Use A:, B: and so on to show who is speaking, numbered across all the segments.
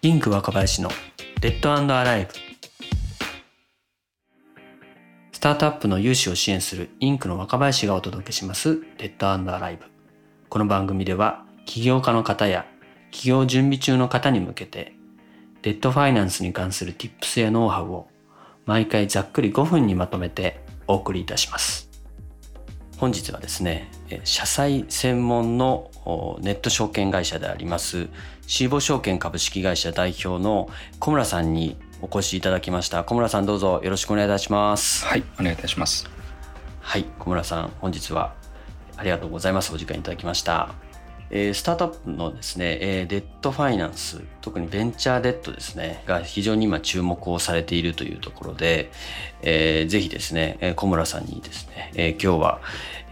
A: インク若林のデッドアライブスタートアップの融資を支援するインクの若林がお届けしますデッドアライブこの番組では起業家の方や起業準備中の方に向けてデッドファイナンスに関する Tips やノウハウを毎回ざっくり5分にまとめてお送りいたします。本日はですね社債専門のネット証券会社でありますシーボ証券株式会社代表の小村さんにお越しいただきました。小村さんどうぞよろしくお願いいたします。
B: はいお願いいたします。
A: はい小村さん本日はありがとうございます。お時間いただきましたえー、スタートアップのですね、えー、デッドファイナンス、特にベンチャーデッドですね、が非常に今注目をされているというところで、えー、ぜひですね、小村さんにですね、えー、今日は、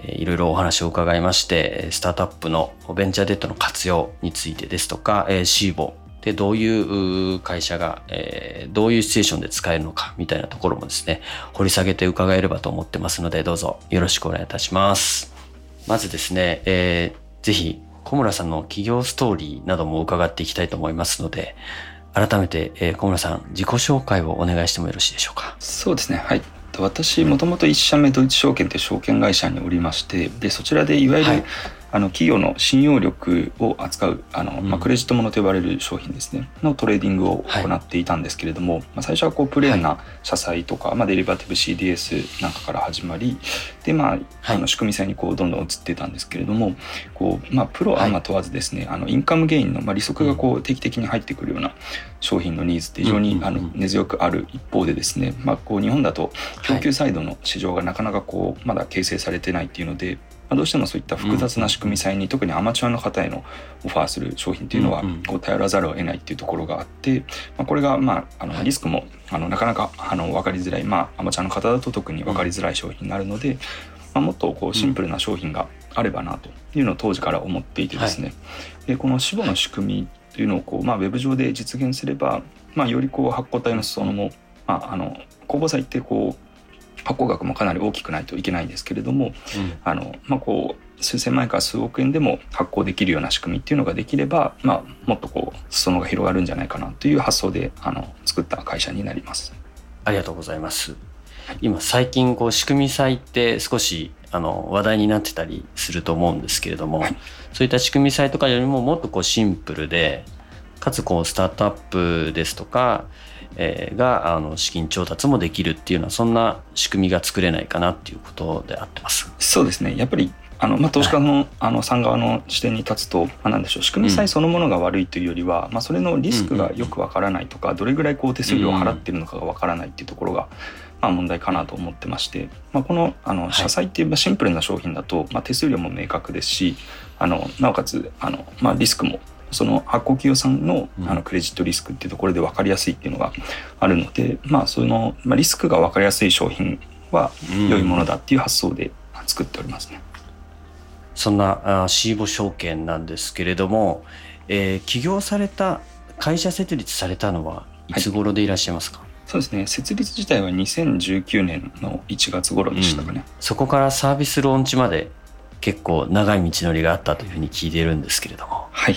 A: えー、いろいろお話を伺いまして、スタートアップのベンチャーデッドの活用についてですとか、えー、シーボでどういう会社が、えー、どういうシチュエーションで使えるのかみたいなところもですね、掘り下げて伺えればと思ってますので、どうぞよろしくお願いいたします。まずですね、えー、ぜひ小村さんの企業ストーリーなども伺っていきたいと思いますので、改めて、えー、小村さん、自己紹介をお願いしてもよろしいでしょうか？
B: そうですね。はい。私、もともと1社目ドイツ証券という証券会社におりまして、で、そちらでいわゆる、はいあの企業の信用力を扱うあの、まあ、クレジットものと呼ばれる商品ですね。のトレーディングを行っていたんですけれども、はい、まあ、最初はこうプレーンな社債とか、まあ、デリバティブ CDS なんかから始まりで、まあ、あの仕組債にこうどんどん移っていたんですけれどもこう、まあ、プロアマ問わずですね、あのインカムゲインの、まあ、利息がこう定期的に入ってくるような商品のニーズって非常にあの根強くある一方でですね、まあ、こう日本だと供給サイドの市場がなかなかこうまだ形成されてないっていうのでまあ、どうしてもそういった複雑な仕組み債に、特にアマチュアの方へのオファーする商品っていうのはこう頼らざるを得ないっていうところがあって、まあ、これがまああのリスクもあのなかなかあの分かりづらい、まあ、アマチュアの方だと特に分かりづらい商品になるので、まあ、もっとこうシンプルな商品があればなというのを当時から思っていてですね、でこの死亡の仕組みというのをこう、まあ、ウェブ上で実現すれば、まあ、よりこう発行体の裾野も、まあ、あの公募債ってこう発行額もかなり大きくないといけないんですけれども、うん、あのまあ、こう数千万円から数億円でも発行できるような仕組みっていうのができれば、まあ、もっとこう裾野が広がるんじゃないかなという発想であの作った会社になります。
A: ありがとうございます。今最近こう仕組み債って少しあの話題になってたりすると思うんですけれども、はい、そういった仕組み債とかよりももっとこうシンプルでかつこうスタートアップですとかえー、があの資金調達もできるっていうのはそんな仕組みが作れないかなっていうことであってます。
B: そうですね。やっぱりあのまあ、投資家のはい、あのさん側の視点に立つと、まあ、なんでしょう。仕組みさえそのものが悪いというよりは、うん、まあ、それのリスクがよくわからないとか、どれぐらいこう手数料を払っているのかがわからないっていうところが、まあ、問題かなと思ってまして、まあ、このあの社債っていうシンプルな商品だと、まあ、手数料も明確ですしあのなおかつあの、まあ、リスクもその発行企業さんのあのクレジットリスクっていうところで分かりやすいっていうのがあるので、まあその、まあ、リスクが分かりやすい商品は良いものだっていう発想で作っておりますね。
A: そんなあシーボ証券なんですけれども、えー、起業された会社設立されたのはい。つ頃でいらっしゃいますか、はい、
B: そうですね。設立自体は2019年の1月頃でしたかね、うん、
A: そこからサービスローンチまで結構長い道のりがあったというふうに聞いているんですけれども。
B: はい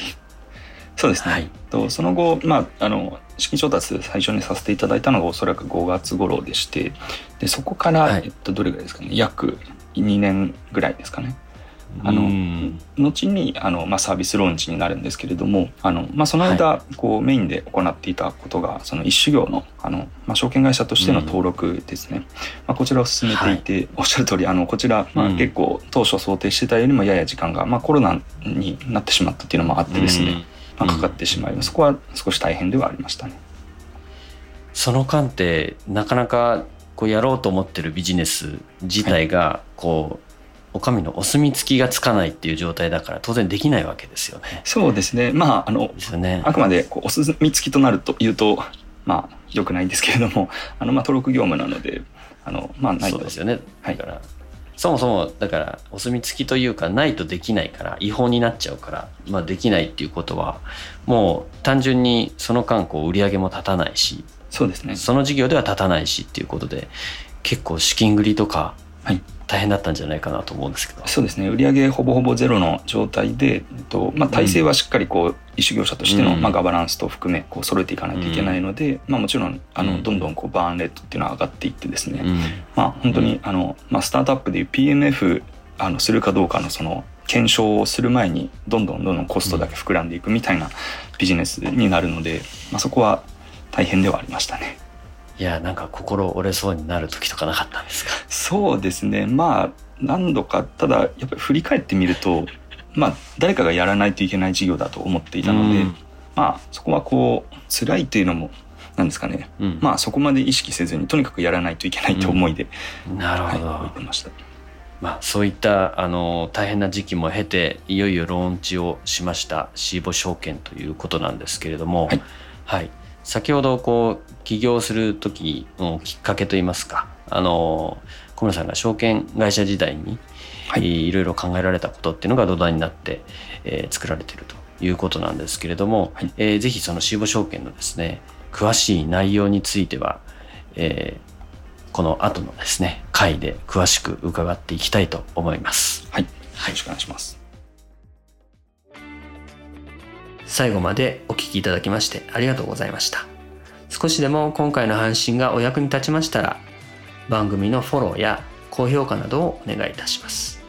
B: そうですね、はい、とその後、まあ、あの資金調達最初にさせていただいたのがおそらく5月頃でしてでそこから、はい、えっと、どれぐらいですかね。約2年ぐらいですかね。あの後にあの、まあ、サービスローンチになるんですけれどもあの、まあ、その間、はい、こうメインで行っていたことがその一種業のあの、まあ、証券会社としての登録ですね、うん、まあ、こちらを進めていて、はい、おっしゃる通りありこちら、まあ、結構当初想定してたよりもやや時間が、まあ、コロナになってしまったっていうのもあってですね、うんまあ、かかってしまい、うん、そこは少し大変ではありましたね。
A: その間ってなかなかこうやろうと思ってるビジネス自体がこう、お上のお墨付きがつかないっていう状態だから当然できないわけですよね。
B: そうですね。まああの、ね、あくまでこうお墨付きとなるというとまあ良くないんですけれども、あのまあ登録業務なので、あのまあないと。
A: そうですよね。はい、だからそもそもだからお墨付きというかないとできないから違法になっちゃうから、まあ、できないっていうことはもう単純にその間こう売り上げも立たないし
B: そうですね。
A: その事業では立たないしっていうことで結構資金繰りとか
B: はい。
A: 大変だったんじゃないかなと思うんですけど、
B: そうですね。売上ほぼほぼゼロの状態で、えっとまあ、体制はしっかりこう異種業者としての、
A: うん。
B: まあ、ガバナンスと含めこう揃えていかないといけないので、まあ、もちろんあの、
A: うん。
B: どんどんこうバーンレートっていうのは上がっていってですね、
A: うん。
B: まあ、本当にあの、まあ、スタートアップでいう PMF あのするかどうかのその検証をする前にどんどんどんどんコストだけ膨らんでいくみたいなビジネスになるので、まあ、そこは大変ではありましたね。
A: いやなんか心折れそうになる時とかなかったんですか？
B: そうですね。まあ何度かただやっぱり振り返ってみるとまあ誰かがやらないといけない事業だと思っていたので、
A: うん。
B: まあそこはこう辛いというのもなんですかね。
A: うん。
B: まあそこまで意識せずにとにかくやらないといけないと思いで、はい、
A: なるほど、
B: 置いてました。
A: まあ、そういったあの大変な時期も経ていよいよローンチをしましたシーボ証券ということなんですけれども、
B: はい。
A: はい先ほどこう起業する時のきっかけといいますかあの小村さんが証券会社時代に、
B: はい。
A: い、ろいろ考えられたことっていうのが土台になって、えー作られているということなんですけれども、
B: はい。
A: えーぜひそのシーボ証券のですね詳しい内容については、えーこの後のですね回で詳しく伺っていきたいと思います。
B: はい、よろしくお願いします。
A: 最後までお聴きいただきましてありがとうございました。少しでも今回の配信がお役に立ちましたら番組のフォローや高評価などをお願いいたします。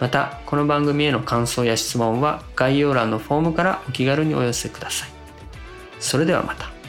A: またこの番組への感想や質問は概要欄のフォームからお気軽にお寄せください。それではまた。